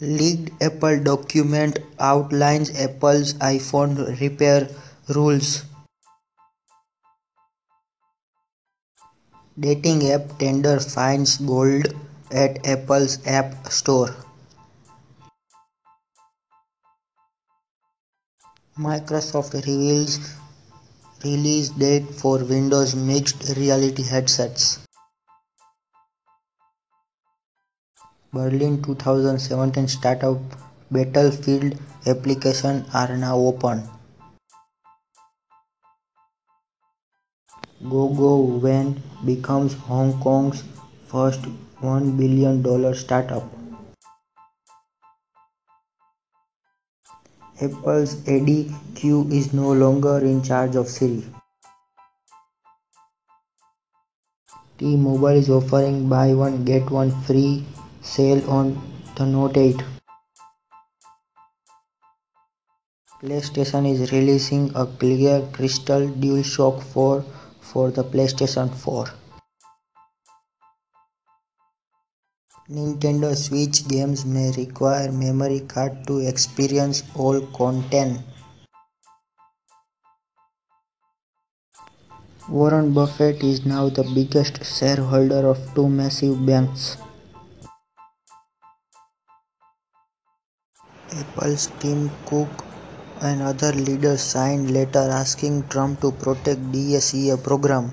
Leaked Apple document outlines Apple's iPhone repair rules. Dating app Tinder finds gold at Apple's App Store. Microsoft reveals release date for Windows mixed reality headsets. Berlin 2017 startup Battlefield applications are now open. GoGoVan becomes Hong Kong's first $1 billion startup. Apple's Cue is no longer in charge of Siri. T-Mobile is offering buy one get one free sale on the Note 8. PlayStation is releasing a clear crystal DualShock 4 for the PlayStation 4. Nintendo Switch games may require memory card to experience all content. Warren Buffett is now the biggest shareholder of two massive banks. Apple's Tim Cook and other leaders signed letter asking Trump to protect DACA program.